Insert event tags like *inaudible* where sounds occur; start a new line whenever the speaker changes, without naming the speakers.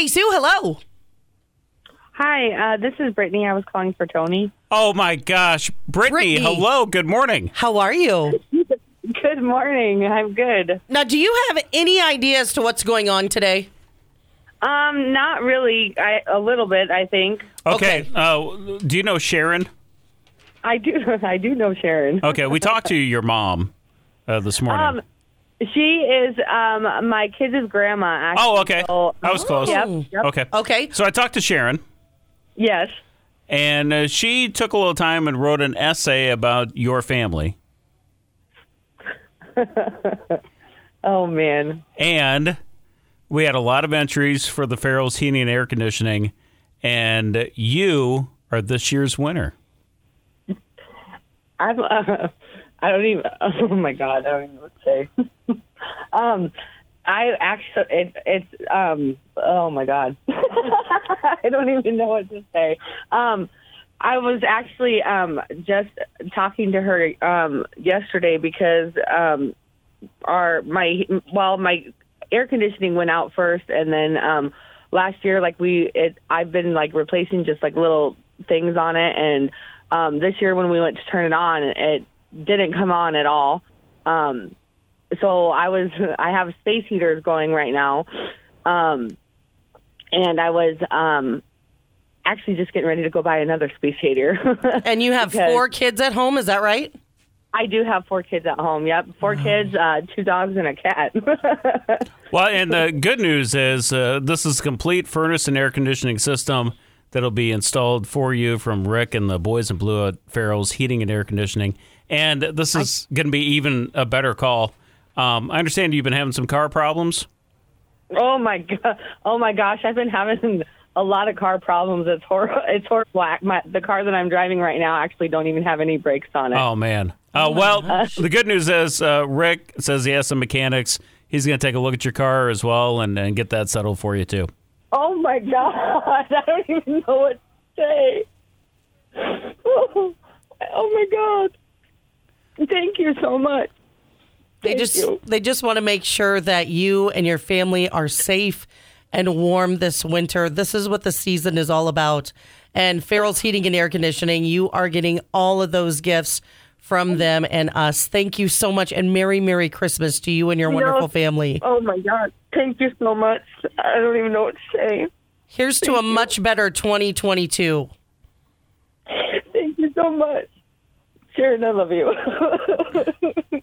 Hey, Sue, hello.
Hi, uh, this is Brittney. I was calling for Tony.
Oh my gosh, Brittney,
Brittney.
hello, good morning.
How are you? *laughs*
Good morning. I'm good.
Now, do you have any idea as to what's going on today?
Um, not really. I a little bit, I think.
Okay,
Okay.
Uh, do you know Sharon?
I do. *laughs* I do know Sharon.
Okay, we talked to your mom uh, this morning.
Um, she is um my kids' grandma. Actually.
oh, okay.
So-
I was close.
Yep. yep.
Okay.
Okay.
So I talked to Sharon,
Yes.
and uh, she took a little time and wrote an essay about your family. *laughs*
Oh man.
And we had a lot of entries for the Farrell's Heating and Air Conditioning, and you are this year's winner.
I'm. Uh, I don't even. *laughs* Oh my god. I don't even know what to say. *laughs* um, I actually. It, it's. Um. Oh my god. *laughs* I don't even know what to say. Um. I was actually um just talking to her um yesterday because um our my well my air conditioning went out first and then um last year like we it I've been like replacing just like little things on it and um this year when we went to turn it on it didn't come on at all um so I was I have space heaters going right now um and I was um actually just getting ready to go buy another space heater *laughs*
And you have four kids at home, is that right?
I do have four kids at home. Yep, four kids, uh, two dogs, and a cat. *laughs*
Well, and the good news is uh, this is a complete furnace and air conditioning system that'll be installed for you from Rick and the boys in blue at Farrell's Heating and Air Conditioning. And this is going to be even a better call. Um, I understand you've been having some car problems.
oh my *laughs* god! Oh my gosh! I've been having a lot of car problems. It's hor- It's horrible. My the car that I'm driving right now actually don't even have any brakes on it.
Oh man. Uh, well, the good news is uh, Rick says he has some mechanics. He's going to take a look at your car as well and, and get that settled for you too.
Oh my god! *laughs* I don't even know what to say. *laughs* Oh, my god! Thank you so much.
They just
you.
they just want to make sure that you and your family are safe and warm this winter. This is what the season is all about. And Farrell's Heating and Air Conditioning, you are getting all of those gifts from them and us. Thank you so much and Merry Merry Christmas to you and your
know-
wonderful family.
Oh my god! Thank you so much. I don't even know what to say.
Here's to a much better 2022.
Thank you so much. Sharon, I love you. *laughs*